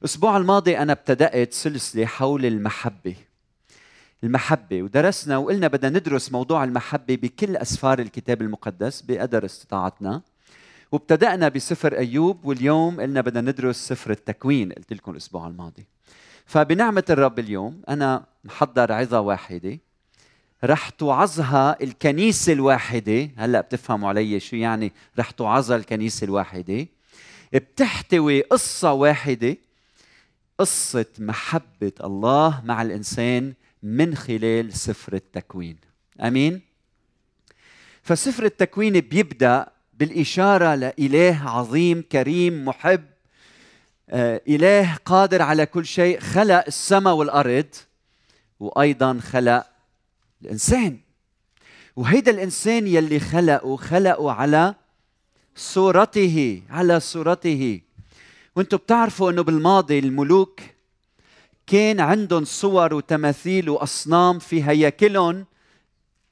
الأسبوع الماضي أنا ابتدأت سلسلة حول المحبة. المحبة ودرسنا وقلنا بدنا ندرس موضوع المحبة بكل أسفار الكتاب المقدس بقدر استطاعتنا. وابتدأنا بسفر أيوب واليوم قلنا بدنا ندرس سفر التكوين قلت لكم الأسبوع الماضي. فبنعمة الرب اليوم أنا محضر عظة واحدة. رح توعظها الكنيسة الواحدة. هلأ بتفهموا علي شو يعني رح توعظها الكنيسة الواحدة. بتحتوي قصة واحدة قصة محبة الله مع الإنسان من خلال سفر التكوين. آمين؟ فسفر التكوين بيبدأ بالإشارة لإله عظيم كريم محب آه، إله قادر على كل شيء خلق السماء والأرض وأيضا خلق الإنسان. وهيدا الإنسان يلي خلقه خلقه على صورته على صورته. وأنتم بتعرفوا إنه بالماضي الملوك كان عندهم صور وتماثيل وأصنام في هياكلهم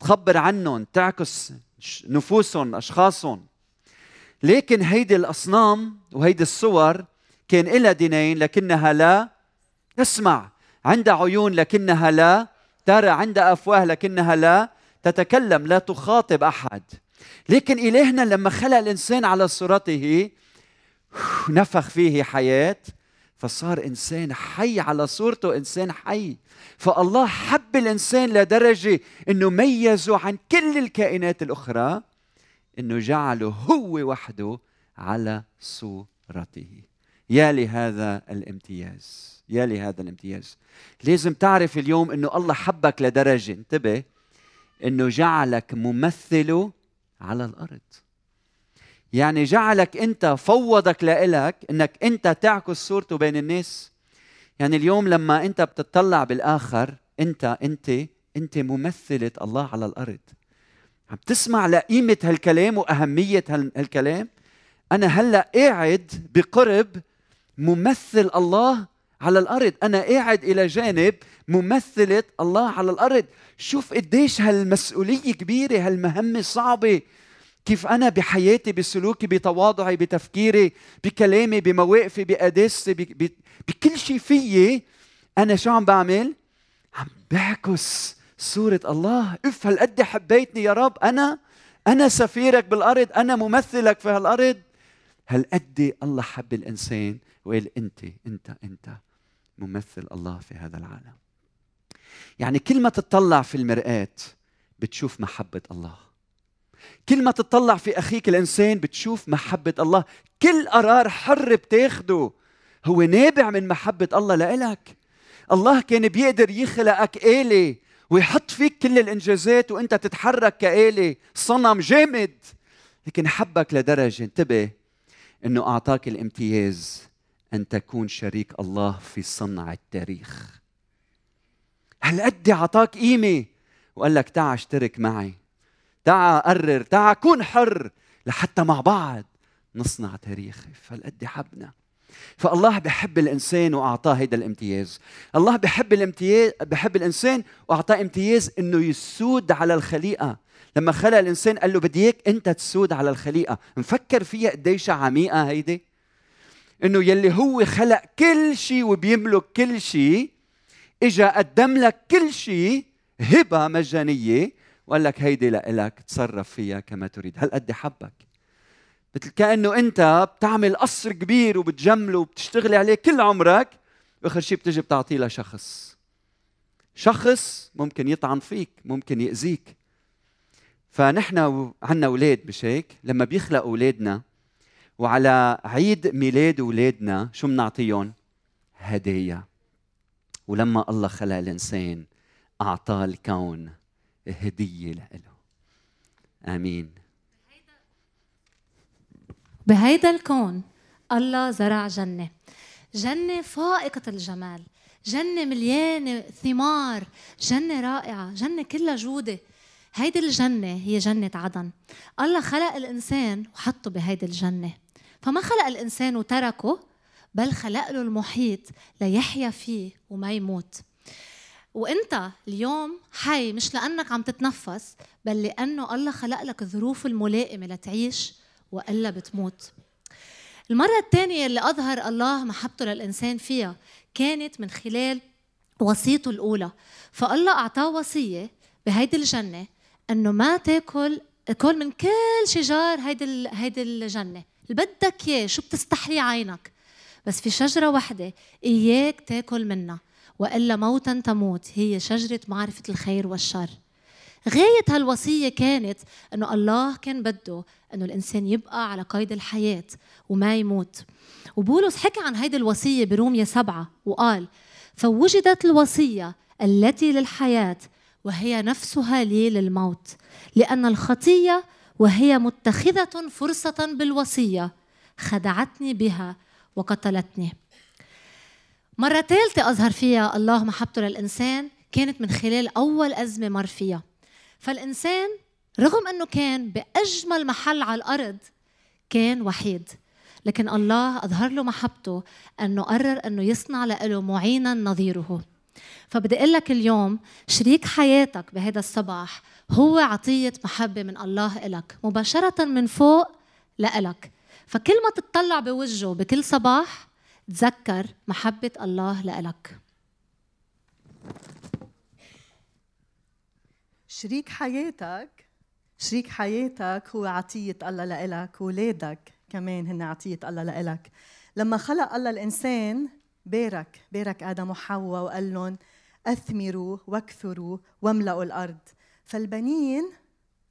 تخبر عنهم تعكس نفوسهم أشخاصهم. لكن هيدي الأصنام وهيدي الصور كان لها دينين لكنها لا تسمع. عندها عيون لكنها لا ترى عندها أفواه لكنها لا تتكلم لا تخاطب أحد. لكن الهنا لما خلق الإنسان على صورته نفخ فيه حياة فصار إنسان حي على صورته إنسان حي. فالله حب الإنسان لدرجة إنه ميزه عن كل الكائنات الأخرى إنه جعله هو وحده على صورته. يا لهذا الامتياز. يا لهذا الامتياز. لازم تعرف اليوم إنه الله حبك لدرجة انتبه إنه جعلك ممثله على الأرض. يعني جعلك أنت فوضك لإلك إنك أنت تعكس صورته بين الناس. يعني اليوم لما أنت بتطلع بالآخر أنت أنت أنت ممثلة الله على الأرض. عم تسمع لقيمة هالكلام وأهمية هالكلام؟ أنا هلأ قاعد بقرب ممثل الله على الأرض. أنا قاعد إلى جانب ممثلة الله على الأرض. شوف قديش هالمسؤولية كبيرة هالمهمة صعبة. كيف أنا بحياتي بسلوكي بتواضعي بتفكيري بكلامي بمواقفي بقداستي بكل شيء فيي أنا شو عم بعمل؟ عم بعكس صورة الله. أف هالقد حبيتني يا رب. أنا أنا سفيرك بالأرض. أنا ممثلك في هالأرض. هالقد الله حب الإنسان. وقال أنت أنت أنت ممثل الله في هذا العالم. يعني كل ما تطلع في المرآة بتشوف محبة الله. كل ما تطلع في أخيك الإنسان بتشوف محبة الله. كل قرار حر بتاخده. هو نابع من محبة الله لإلك. الله كان بيقدر يخلقك آلة ويحط فيك كل الإنجازات وأنت تتحرك كآلة صنم جامد. لكن حبك لدرجة انتبه أنه أعطاك الامتياز. أن تكون شريك الله في صنع التاريخ. هالقد أعطاك قيمة وقال لك تعا اشترك معي. تعا قرر تعا كون حر لحتى مع بعض نصنع تاريخ فالقد حبنا؟ فالله بحب الإنسان وأعطاه هيدا الامتياز. الله بحب الامتياز بحب الإنسان وأعطاه امتياز إنه يسود على الخليقة. لما خلق الإنسان قال له بدي إياك أنت تسود على الخليقة. مفكر فيها قديش عميقة هيدي؟ إنه يلي هو خلق كل شيء وبيملك كل شيء إجا قدم لك كل شيء هبة مجانية وقال لك هيدي لإلك تصرف فيها كما تريد. هل قد حبك؟ مثل كأنه أنت بتعمل قصر كبير وبتجمله وبتشتغلي عليه كل عمرك وآخر شيء بتجي بتعطيه لشخص. شخص ممكن يطعن فيك ممكن يأذيك. فنحن عنا أولاد مش هيك لما بيخلقوا أولادنا وعلى عيد ميلاد أولادنا شو بنعطيهم هدايا. ولما الله خلق الإنسان أعطاه الكون هدية له آمين. بهيدا الكون الله زرع جنة. جنة فائقة الجمال. جنة مليانة ثمار. جنة رائعة. جنة كلها جودة. هيدي الجنة هي جنة عدن. الله خلق الإنسان وحطه بهيدي الجنة. فما خلق الإنسان وتركه بل خلق له المحيط ليحيا فيه وما يموت. وإنت اليوم حي مش لأنك عم تتنفس بل لأنه الله خلق لك الظروف الملائمة لتعيش وإلا بتموت. المرة الثانية اللي أظهر الله محبته للإنسان فيها كانت من خلال وصيته الأولى. فالله أعطاه وصية بهيدي الجنة أنه ما تاكل كل من كل شجار هيدي هيدي الجنة. اللي بدك إياه شو بتستحلي عينك؟ بس في شجرة واحدة إياك تاكل منها وإلا موتا تموت. هي شجرة معرفة الخير والشر. غاية هالوصية كانت أنه الله كان بده أنه الإنسان يبقى على قيد الحياة وما يموت. وبولس حكى عن هيدي الوصية برومية سبعة وقال فوجدت الوصية التي للحياة وهي نفسها لي للموت لأن الخطية وهي متخذة فرصة بالوصية. خدعتني بها وقتلتني. مرة ثالثة أظهر فيها الله محبته للإنسان كانت من خلال أول أزمة مر فيها. فالإنسان رغم أنه كان بأجمل محل على الأرض كان وحيد. لكن الله أظهر له محبته أنه قرر أنه يصنع له معينا نظيره. فبدي أقول لك اليوم شريك حياتك بهذا الصباح هو عطية محبة من الله إلك مباشرة من فوق لإلك. فكل ما تتطلع بوجهه بكل صباح تذكر محبة الله لإلك. شريك حياتك شريك حياتك هو عطية الله لإلك وولادك كمان هن عطية الله لإلك. لما خلق الله الإنسان بارك بارك آدم وحواء وقال لهم أثمروا واكثروا واملأوا الأرض. فالبنين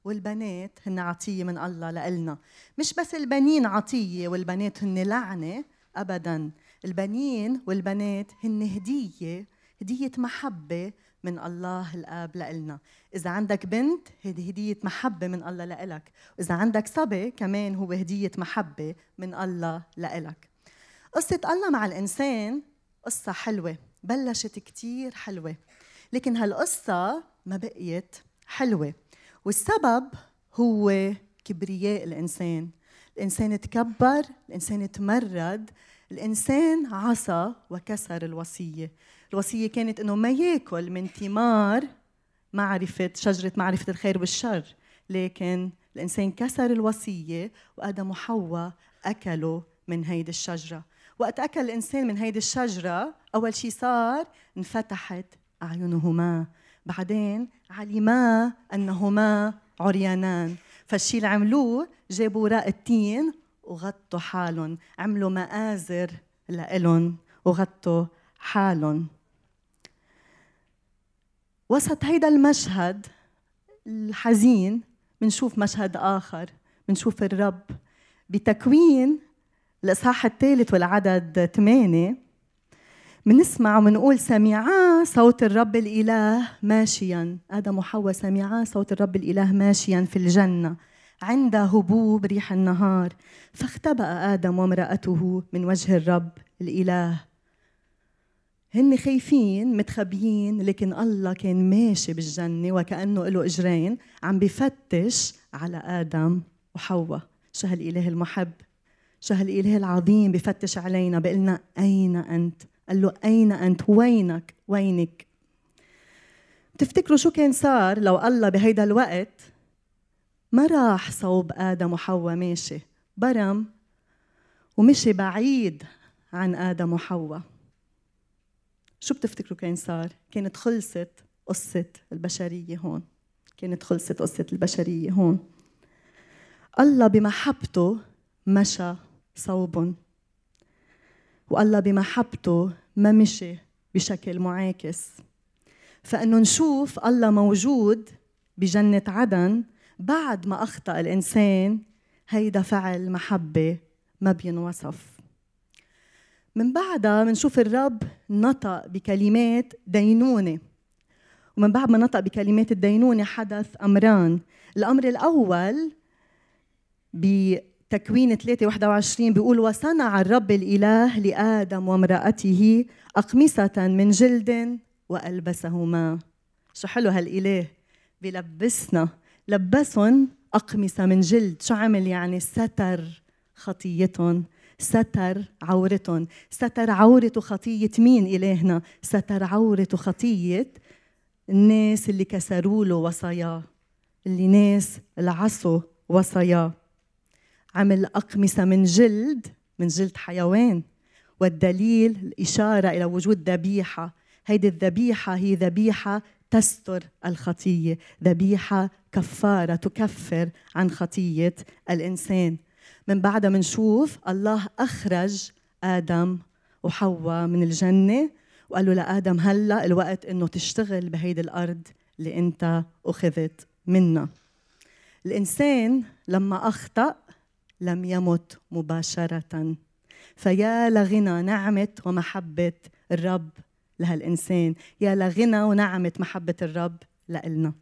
والبنات هن عطية من الله لإلنا. مش بس البنين عطية والبنات هن لعنة أبدا. البنين والبنات هن هدية هدية محبة من الله الآب لإلنا. إذا عندك بنت هذه هدية محبة من الله لإلك. وإذا عندك صبي كمان هو هدية محبة من الله لإلك. قصة الله مع الإنسان قصة حلوة بلشت كتير حلوة. لكن هالقصة ما بقيت حلوة. والسبب هو كبرياء الإنسان. الإنسان تكبر الإنسان تمرد الإنسان عصى وكسر الوصية. الوصية كانت أنه ما يأكل من ثمار معرفة شجرة معرفة الخير والشر. لكن الإنسان كسر الوصية وآدم وحواء أكلوا من هيدي الشجرة. وقت أكل الإنسان من هيدي الشجرة أول شيء صار انفتحت أعينهما. بعدين علما أنهما عريانان. فالشيء اللي عملوه جابوا وراء التين وغطوا حالهم. عملوا مآزر لإلهم وغطوا حالهم. وسط هيدا المشهد الحزين بنشوف مشهد آخر بنشوف الرب. بتكوين الإصحاح الثالث والعدد ثمانية بنسمع وبنقول سمعا صوت الرب الإله ماشيا. آدم وحواء سمعا صوت الرب الإله ماشيا في الجنة عند هبوب ريح النهار. فاختبأ آدم وامرأته من وجه الرب الإله. هن خايفين متخبيين لكن الله كان ماشي بالجنة وكأنه له إجرين عم بفتش على آدم وحواء. شو هالإله المحب شو هالإله العظيم بفتش علينا بقلنا أين أنت؟ قال له أين أنت؟ وينك؟ وينك؟ بتفتكروا شو كان صار لو الله بهيدا الوقت ما راح صوب آدم وحواء ماشي؟ برم ومشي بعيد عن آدم وحواء. شو بتفتكروا كان صار؟ كانت خلصت قصة البشرية هون. كانت خلصت قصة البشرية هون. الله بمحبته مشى صوبهم. والله بمحبته ما مشي بشكل معاكس. فإنه نشوف الله موجود بجنة عدن بعد ما أخطأ الإنسان هيدا فعل محبة ما بينوصف. من بعدها بنشوف الرب نطق بكلمات دينونة. ومن بعد ما نطق بكلمات الدينونة حدث أمران. الأمر الأول بتكوين 3 21 بيقول وصنع الرب الإله لآدم وامرأته أقمصة من جلد وألبسهما. شو حلو هالإله. بلبسنا لبسهم أقمصة من جلد. شو عمل يعني؟ ستر خطيتهم. ستر عورتهم. ستر عورة خطية مين إلهنا؟ ستر عورة خطية الناس اللي كسروا له وصاياه اللي ناس العصوا وصاياه عمل أقمصة من جلد من جلد حيوان. والدليل الإشارة إلى وجود ذبيحة. هيدي الذبيحة هي ذبيحة تستر الخطية. ذبيحة كفارة تكفر عن خطية الإنسان. من بعدها منشوف الله أخرج آدم وحواء من الجنة وقال له لآدم هلأ الوقت إنه تشتغل بهيدي الأرض اللي أنت أخذت منها. الإنسان لما أخطأ لم يمت مباشرة. فيا لغنى نعمة ومحبة الرب لهالإنسان يا لغنى ونعمة محبة الرب لإلنا.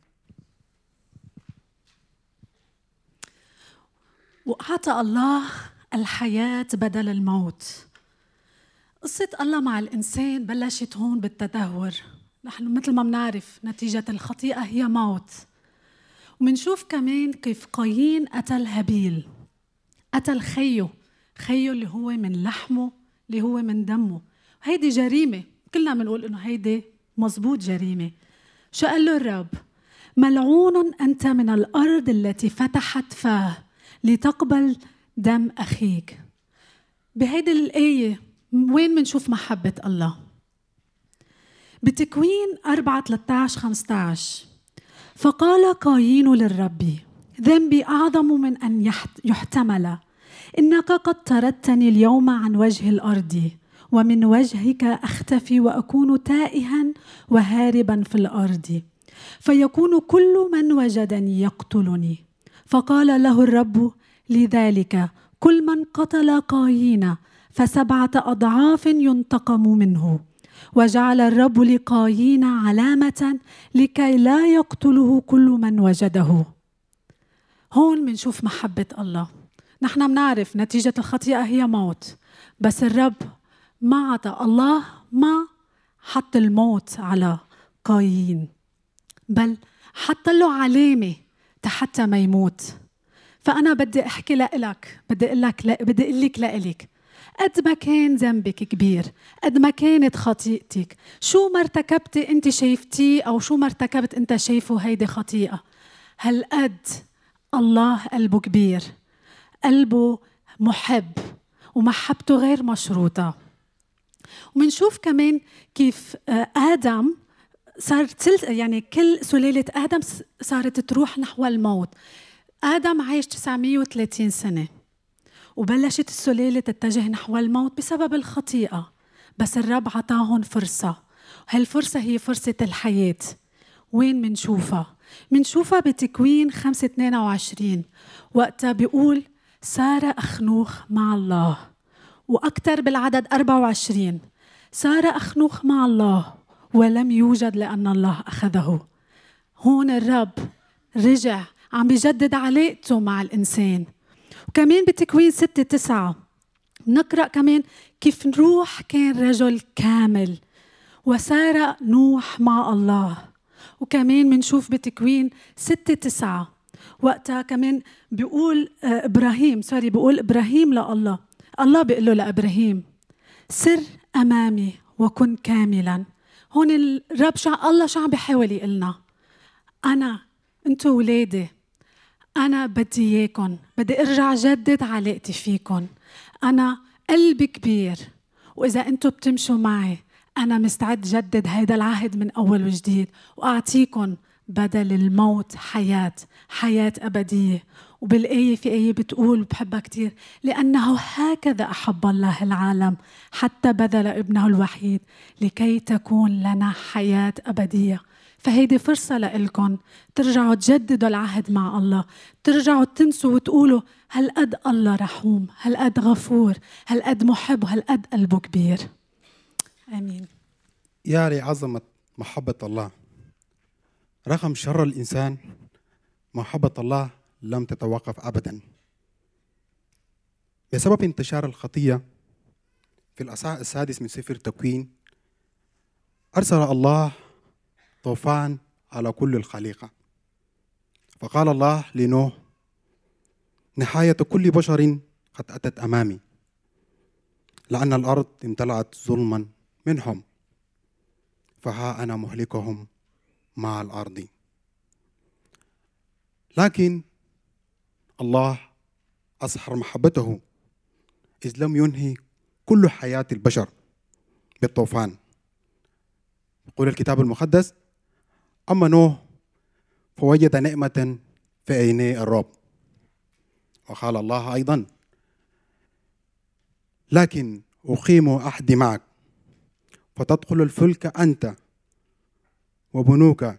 وأعطى الله الحياة بدل الموت. قصة الله مع الإنسان بلشت هون بالتدهور. نحن مثل ما بنعرف نتيجة الخطيئة هي موت. ومنشوف كمان كيف قايين قتل هابيل. قتل خيه. خيه اللي هو من لحمه اللي هو من دمه. هيدي جريمة. كلنا بنقول إنه هيدي مزبوط جريمة. شو قال له الرب؟ ملعون أنت من الأرض التي فتحت فاه لتقبل دم أخيك. بهيدي الآية وين منشوف محبة الله؟ بتكوين 4 13 15 فقال قايين للرب ذنبي أعظم من أن يحتمل. إنك قد طردتني اليوم عن وجه الأرض ومن وجهك أختفي وأكون تائها وهاربا في الأرض. فيكون كل من وجدني يقتلني. فقال له الرب لذلك كل من قتل قايين فسبعة أضعاف ينتقم منه. وجعل الرب لقايين علامة لكي لا يقتله كل من وجده. هون منشوف محبة الله. نحن بنعرف نتيجة الخطيئة هي موت. بس الرب ما عطى الله ما حط الموت على قايين بل حط له علامة حتى ما يموت. فأنا بدي أحكي لك بدي أقول لك بدي أقول لك لإلك. قد ما كان ذنبك كبير قد ما كانت خطيئتك شو ما ارتكبتي أنت شايفتيه أو شو ما ارتكبت أنت شايفه هيدي خطيئة؟ هالقد الله قلبه كبير. قلبه محب ومحبته غير مشروطة. ومنشوف كمان كيف آه، آدم صارت يعني كل سلالة آدم صارت تروح نحو الموت. آدم عايش 930 سنة وبلشت السلالة تتجه نحو الموت بسبب الخطيئة بس الرب عطاهم فرصة. هالفرصة هي فرصة الحياة. وين منشوفها؟ منشوفها بتكوين 5 22 وقتها بيقول سار أخنوخ مع الله. وأكثر بالعدد 24 سار أخنوخ مع الله ولم يوجد لأن الله أخذه. هون الرب رجع عم بيجدد علاقته مع الإنسان. وكمان بتكوين ستة تسعة نقرأ كمان كيف نوح كان رجل كامل. وسار نوح مع الله. وكمان بنشوف بتكوين ستة تسعة. وقتها كمان بيقول آه، إبراهيم سوري بيقول إبراهيم لله. الله بيقول له لإبراهيم سر أمامي وكن كاملا. هون الرب شو الله شو عم بيحاول يقلنا أنا أنتوا ولادي أنا بدي إياكم بدي أرجع جدد علاقتي فيكم أنا قلبي كبير وإذا أنتوا بتمشوا معي أنا مستعد جدد هيدا العهد من أول وجديد وأعطيكم بدل الموت حياة حياة أبدية. وبالآية في آية بتقول بحبها كتير لأنه هكذا أحب الله العالم حتى بذل ابنه الوحيد لكي تكون لنا حياة أبدية. فهيدي فرصة لإلكم ترجعوا تجددوا العهد مع الله. ترجعوا تنسوا وتقولوا هالقد الله رحوم؟ هالقد غفور؟ هالقد محب؟ وهالقد قلبه كبير؟ آمين. يا لعظمة محبة الله. رغم شر الإنسان محبة الله لم تتوقف أبدا. بسبب انتشار الخطية في الأصحاح السادس من سفر التكوين أرسل الله طوفان على كل الخليقة. فقال الله لنوح نهاية كل بشر قد أتت أمامي لأن الأرض امتلأت ظلما منهم فها أنا مهلكهم. مع الأرض. لكن الله أظهر محبته إذ لم ينهي كل حياة البشر بالطوفان. يقول الكتاب المقدس أما نوح فوجد نعمة في عيني الرب. وقال الله أيضا لكن أقيم عهدي معك فتدخل الفلك أنت وبنوك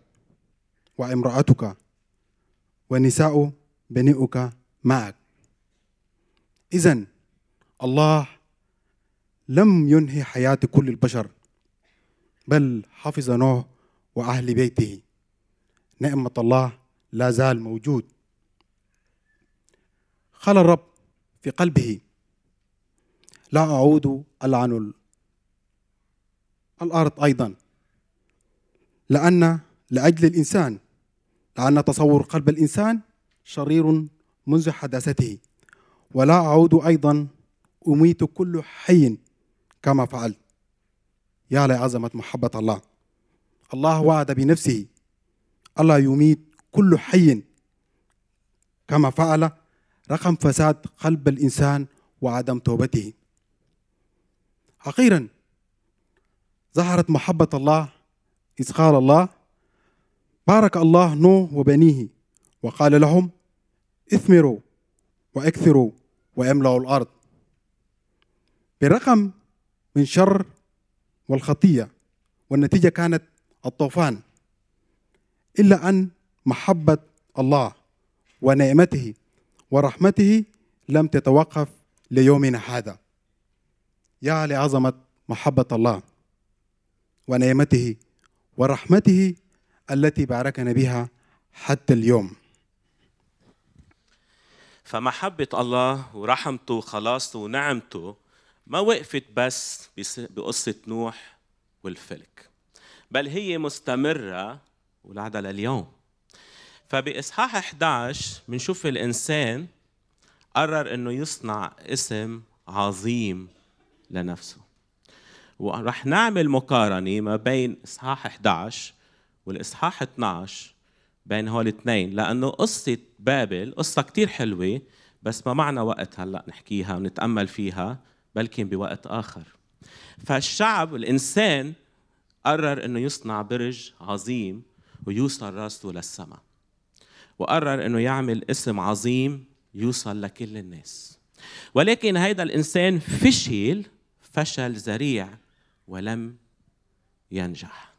وامرأتك ونساء بنيئك معك. إذا الله لم ينهي حياة كل البشر بل حفظ نوح وأهل بيته. نعمة الله لا زال موجود. قال الرب في قلبه لا أعود ألعن الأرض أيضا. لأن لأجل الإنسان لأن تصور قلب الإنسان شرير منذ حداثته. ولا أعود أيضا أميت كل حي كما فعلت. يا لعظمة محبة الله. الله وعد بنفسه. ألا يميت كل حي كما فعل رقم فساد قلب الإنسان وعدم توبته. أخيرا ظهرت محبة الله إذ قال الله بارك الله نوح وبنيه وقال لهم اثمروا وأكثروا وأملأوا الأرض. بالرقم من شر والخطية والنتيجة كانت الطوفان إلا أن محبة الله ونعمته ورحمته لم تتوقف ليومنا هذا. يا لعظمة محبة الله ونعمته ورحمته التي باركنا بها حتى اليوم. فمحبة الله ورحمته وخلاصته ونعمته ما وقفت بس بقصة نوح والفلك بل هي مستمرة ولعدها لليوم. فبإصحاح 11 بنشوف الإنسان قرر إنه يصنع اسم عظيم لنفسه. ورح نعمل مقارنة ما بين إصحاح 11 والإصحاح 12 بين هول الاثنين لأنه قصة بابل قصة كتير حلوة بس ما معنا وقت هلأ نحكيها ونتأمل فيها بلكن بوقت آخر. فالشعب الإنسان قرر أنه يصنع برج عظيم ويوصل راسه للسماء وقرر أنه يعمل اسم عظيم يوصل لكل الناس. ولكن هيدا الإنسان فشل فشل ذريع ولم ينجح.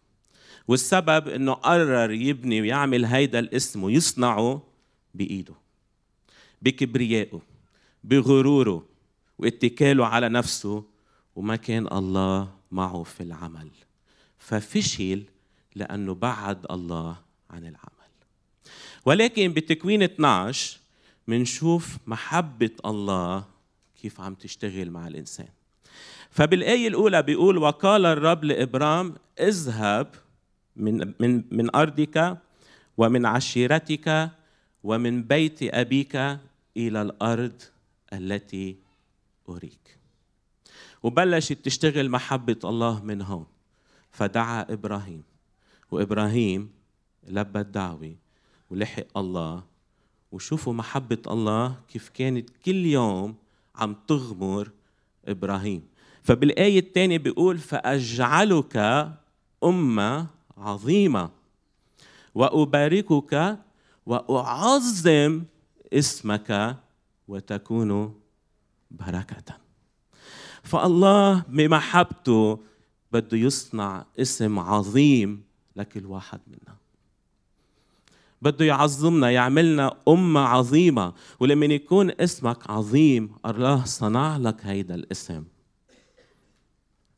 والسبب إنه قرر يبني ويعمل هيدا الاسم ويصنعه بإيده بكبريائه بغروره واتكاله على نفسه وما كان الله معه في العمل. ففشل لأنه بعد الله عن العمل. ولكن بتكوين 12 منشوف محبة الله كيف عم تشتغل مع الإنسان. فبالآية الأولى بيقول وقال الرب لإبرام اذهب من من من أرضك ومن عشيرتك ومن بيت أبيك إلى الأرض التي أريك. وبلشت تشتغل محبة الله من هون فدعا إبراهيم. وإبراهيم لبى الدعوة ولحق الله. وشوفوا محبة الله كيف كانت كل يوم عم تغمر إبراهيم. فبالآية الثانية بيقول فأجعلك أمة عظيمة وأباركك وأعظم اسمك وتكون بركة. فالله بمحبته بده يصنع اسم عظيم لكل واحد منا. بده يعظمنا يعملنا أمة عظيمة. ولما يكون اسمك عظيم الله صنع لك هيدا الاسم.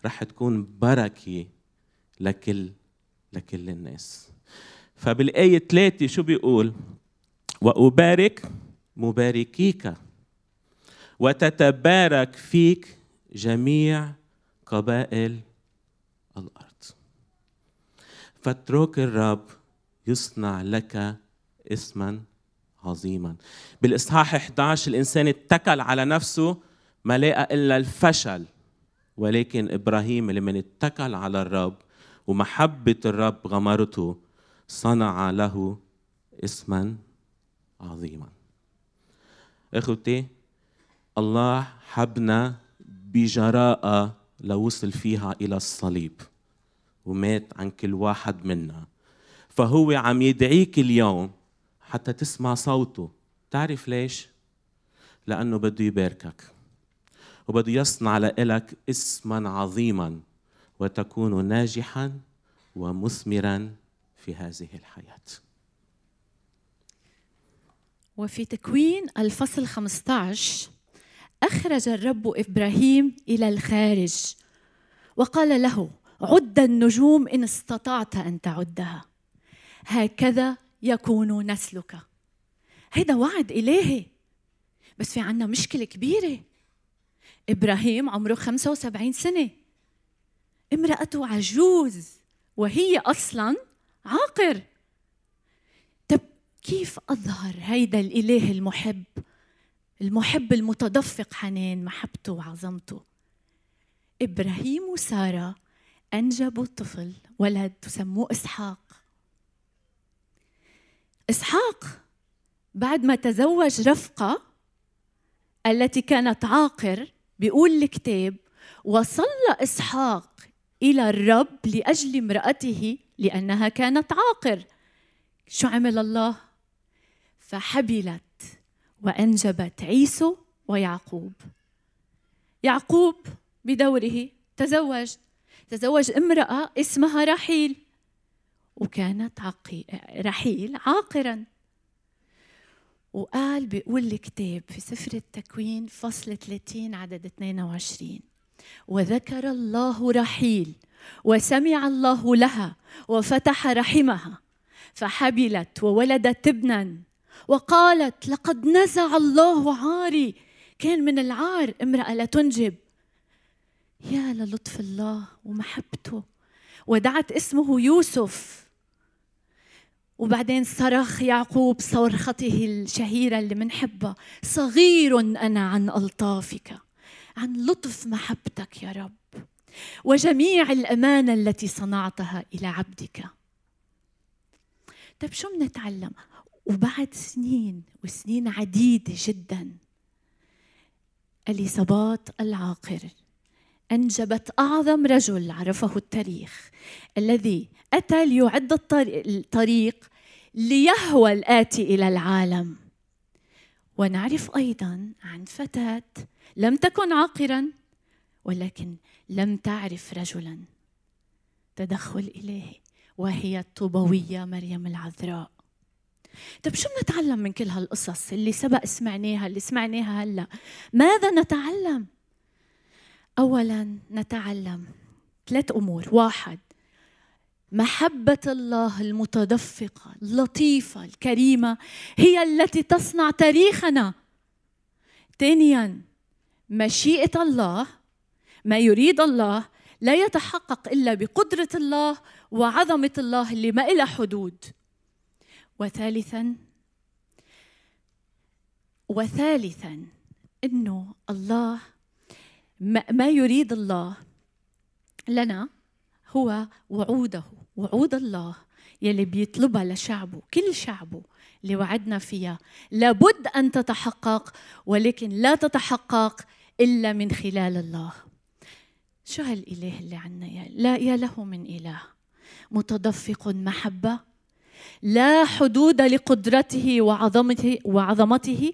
رح تكون بركة لكل لكل الناس. فبالآية ثلاثة شو بيقول؟ وأبارك مباركيك وتتبارك فيك جميع قبائل الأرض. فاترك الرب يصنع لك اسما عظيما. بالإصحاح 11 الإنسان اتكل على نفسه ما لقى إلا الفشل ولكن إبراهيم لمن اتكل على الرب ومحبة الرب غمرته صنع له اسما عظيما. إخوتي الله حبنا بجراءة لوصل فيها إلى الصليب ومات عن كل واحد منا. فهو عم يدعيك اليوم حتى تسمع صوته. تعرف ليش؟ لأنه بده يباركك وبده يصنع لك اسما عظيما وتكون ناجحا ومثمرا في هذه الحياة. وفي تكوين الفصل 15 أخرج الرب إبراهيم إلى الخارج وقال له عد النجوم إن استطعت أن تعدها. هكذا يكون نسلك. هيدا وعد إلهي. بس في عنا مشكلة كبيرة. إبراهيم عمره 75 سنة. امرأته عجوز وهي أصلا عاقر. طب كيف أظهر هيدا الإله المحب؟ المحب المتدفق حنان محبته وعظمته إبراهيم وسارة أنجبوا طفل ولد تسموه إسحاق. إسحاق بعد ما تزوج رفقة التي كانت عاقر بيقول الكتاب وصلى إسحاق إلى الرب لأجل امرأته لأنها كانت عاقر. شو عمل الله؟ فحبلت وأنجبت عيسو ويعقوب. يعقوب بدوره تزوج. تزوج امرأة اسمها رحيل. وكانت عقي... رحيل عاقرا. وقال بيقول الكتاب في سفر التكوين فصل 30 عدد 22 وذكر الله رحيل وسمع الله لها وفتح رحمها فحبلت وولدت ابنا. وقالت لقد نزع الله عاري كان من العار امرأة لا تنجب. يا للطف الله ومحبته ودعت اسمه يوسف. وبعدين صرخ يعقوب صرخته الشهيرة اللي منحبها صغير أنا عن ألطافك عن لطف محبتك يا رب وجميع الأمانة التي صنعتها إلى عبدك. طيب شو بنتعلم وبعد سنين وسنين عديدة جدا اليصابات العاقر أنجبت أعظم رجل عرفه التاريخ الذي أتى ليعد الطريق ليهوى الآتي إلى العالم. ونعرف أيضا عن فتاة لم تكن عاقرا ولكن لم تعرف رجلا. تدخل إلهي وهي الطوبوية مريم العذراء. طيب شو بنتعلم من كل هالقصص اللي سبق سمعناها اللي سمعناها هلأ؟ ماذا نتعلم؟ اولا نتعلم ثلاث أمور واحد محبة الله المتدفقة اللطيفة الكريمة هي التي تصنع تاريخنا. ثانيا مشيئة الله ما يريد الله لا يتحقق إلا بقدرة الله وعظمة الله اللي ما إلها حدود. وثالثا وثالثا إنه الله ما يريد الله لنا هو وعوده. وعود الله يلي بيطلبها لشعبه كل شعبه اللي وعدنا فيها. لابد أن تتحقق ولكن لا تتحقق إلا من خلال الله. شو هالإله اللي عنا يا لا يا له من إله؟ متدفق محبة لا حدود لقدرته وعظمته وعظمته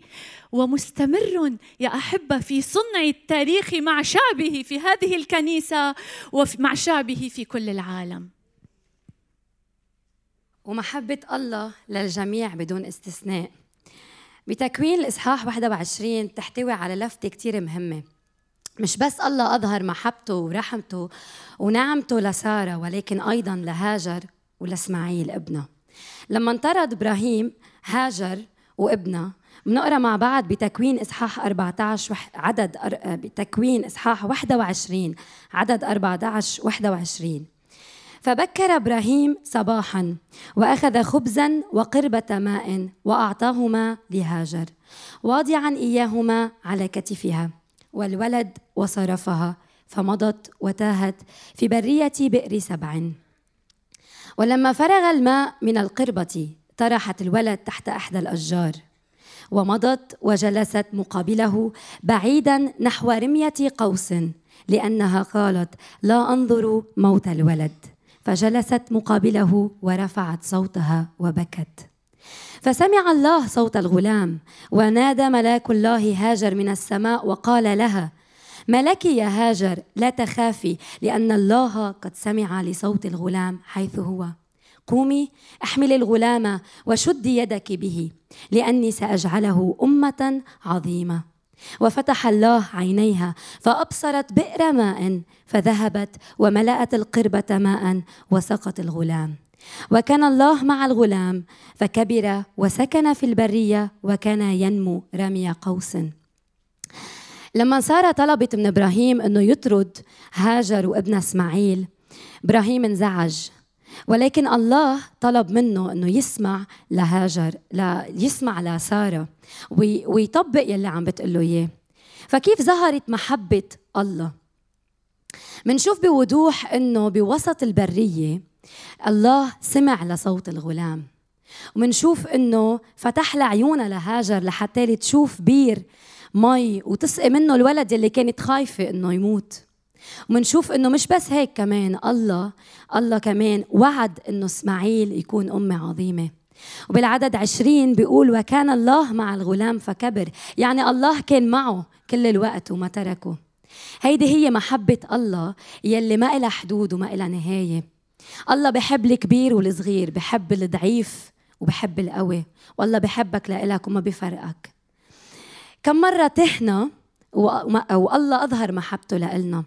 ومستمر يا أحبة في صنع التاريخ مع شعبه في هذه الكنيسة ومع شعبه في كل العالم. ومحبة الله للجميع بدون استثناء. بتكوين الإصحاح 21 تحتوي على لفتة كتير مهمة مش بس الله أظهر محبته ورحمته ونعمته لسارة ولكن أيضا لهاجر ولإسماعيل ابنه. لما انطرد إبراهيم هاجر وابنها بنقرأ مع بعض بتكوين إصحاح 14 عدد بتكوين إصحاح 21 عدد 14 21 فبكر إبراهيم صباحا وأخذ خبزا وقربة ماء وأعطاهما لهاجر. واضعا إياهما على كتفها. والولد وصرفها. فمضت وتاهت في برية بئر سبع. ولما فرغ الماء من القربة طرحت الولد تحت إحدى الأشجار ومضت وجلست مقابله بعيدا نحو رمية قوس لأنها قالت لا أنظر موت الولد. فجلست مقابله ورفعت صوتها وبكت. فسمع الله صوت الغلام ونادى ملاك الله هاجر من السماء وقال لها ما لك يا هاجر لا تخافي لأن الله قد سمع لصوت الغلام حيث هو. قومي أحملي الغلام وشدي يدك به لأني سأجعله أمة عظيمة. وفتح الله عينيها فأبصرت بئر ماء فذهبت وملأت القربة ماء وسقط الغلام. وكان الله مع الغلام فكبر وسكن في البرية وكان ينمو رمي قوس. لما ساره طلبت من إبراهيم إنه يطرد هاجر وابنها إسماعيل إبراهيم انزعج. ولكن الله طلب منه إنه يسمع لهاجر لا يسمع لسارة ويطبق يلي عم بتقول له إياه. فكيف ظهرت محبة الله؟ منشوف بوضوح إنه بوسط البرية الله سمع لصوت الغلام. ومنشوف إنه فتح لها لهاجر لحتى تشوف بير مي وتسقي منه الولد اللي كانت خايفة إنه يموت. ومنشوف إنه مش بس هيك كمان الله الله كمان وعد إنه إسماعيل يكون أمة عظيمة. وبالعدد عشرين بيقول وكان الله مع الغلام فكبر. يعني الله كان معه كل الوقت وما تركه. هيدي هي محبة الله يلي ما إلها حدود وما إلها نهاية. الله بحب الكبير والصغير بحب الضعيف وبحب القوي. والله بحبك لإلك وما بفرقك. كم مرة تهنا والله أظهر محبته لإلنا.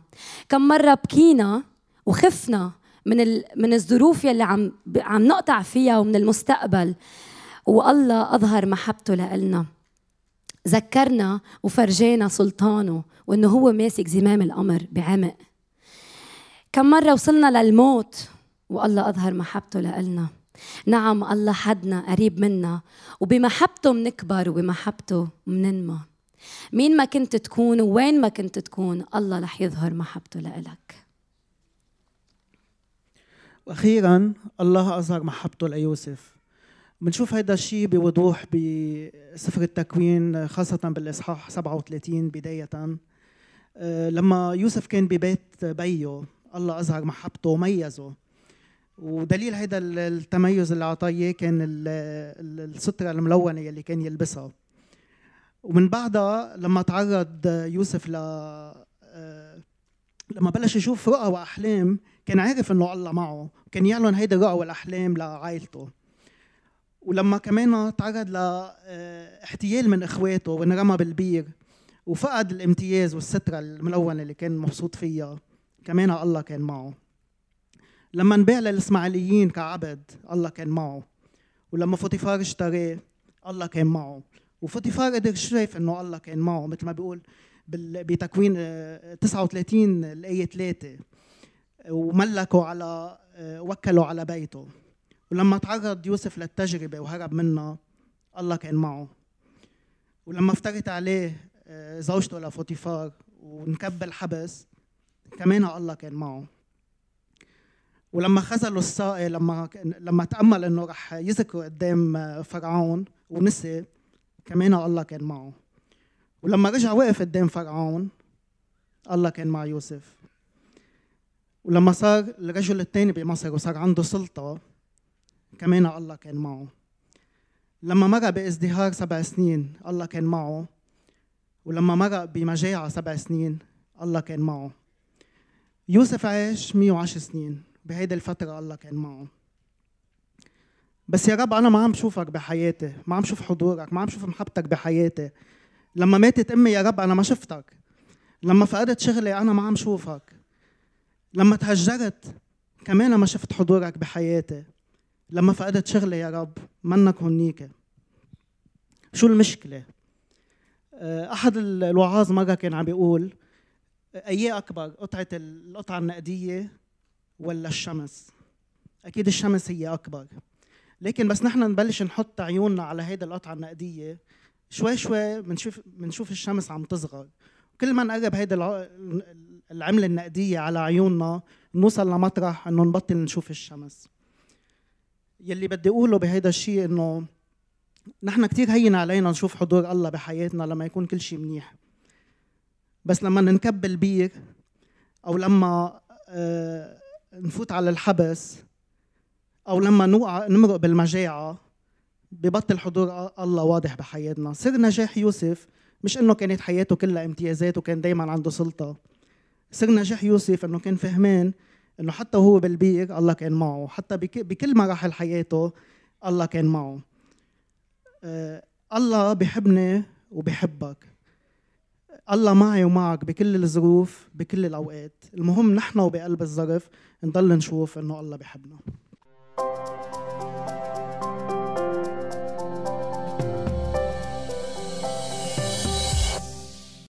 كم مرة بكينا وخفنا من. من الظروف يلي عم عم نقطع فيها ومن المستقبل. والله أظهر محبته لإلنا. ذكرنا وفرجينا سلطانه وإنه هو ماسك زمام الأمر بعمق. كم مرة وصلنا للموت والله أظهر محبته لإلنا. نعم الله حدنا قريب منا وبمحبته منكبر وبمحبته مننمى. مين ما كنت تكون وين ما كنت تكون الله رح يظهر محبته لإلك. وأخيرا الله اظهر محبته ليوسف. بنشوف هذا الشيء بوضوح بسفر التكوين خاصة بالإصحاح 37 بداية. آه، لما يوسف كان ببيت بيه الله أظهر محبته وميزه. ودليل هذا التميز اللي أعطاه كان السترة الملونة اللي كان يلبسها. ومن بعدها لما تعرض يوسف ل آه، لما بلش يشوف رؤى وأحلام كان عارف إنه الله معه. كان يعلن هيدي الرؤى والأحلام لعائلته. ولما كمان تعرض لاحتيال من إخواته وانرمى بالبير وفقد الامتياز والسترة الملونة اللي كان مبسوط فيها كمان الله كان معه. لما انباع للإسماعيليين كعبد الله كان معه. ولما فوتيفار اشتراه الله كان معه. وفوتيفار قدر يشوف إنه الله كان معه مثل ما بيقول بتكوين 39 آه، الايه 3 وملكوا على آه، وكلوا على بيته. ولما تعرض يوسف للتجربة وهرب منها الله كان معه. ولما افترت عليه آه، زوجته لفوتيفار ونكب الحبس كمان الله كان معه. ولما خذلوا الساقي لما لما تأمل إنه رح يذكر قدام فرعون ونسي كمان الله كان معه. ولما رجع وقف قدام فرعون الله كان مع يوسف. ولما صار الرجل الثاني بمصر وصار عنده سلطة كمان الله كان معه. لما مرق بازدهار سبع سنين الله كان معه. ولما مرق بمجاعة سبع سنين الله كان معه. يوسف عاش 110 سنين. بهيدي الفترة الله كان معه بس يا رب أنا ما عم بشوفك بحياتي ما عم شوف حضورك ما عم شوف محبتك بحياتي. لما ماتت أمي يا رب أنا ما شفتك. لما فقدت شغلي أنا ما عم شوفك. لما تهجرت كمان ما شفت حضورك بحياتي. لما فقدت شغلي يا رب منك هنيك. شو المشكلة؟ آه، أحد الوعاظ مرة كان عم بيقول أي أكبر قطعة القطعة النقدية ولا الشمس؟ أكيد الشمس هي أكبر. لكن بس نحن نبلش نحط عيوننا على هيدا القطعة النقدية. شوي شوي بنشوف بنشوف الشمس عم تصغر. كل ما نقرب هيدا العملة النقدية على عيوننا نوصل لمطرح إنه نبطل نشوف الشمس. يلي بدي أقوله بهيدا الشيء إنه نحن كثير هين علينا نشوف حضور الله بحياتنا لما يكون كل شيء منيح. بس لما ننكب البير أو لما آه، نفوت على الحبس أو لما نوقع نمرق بالمجاعة ببطل حضور الله واضح بحياتنا. سر نجاح يوسف مش إنه كانت حياته كلها امتيازات وكان دائما عنده سلطة. سر نجاح يوسف إنه كان فهمان إنه حتى وهو بالبير الله كان معه. حتى بك- بكل مراحل حياته الله كان معه. آه، الله بحبني وبحبك. الله معي ومعك بكل الظروف بكل الأوقات. المهم نحن وبقلب الظرف نضل نشوف إنه الله بحبنا.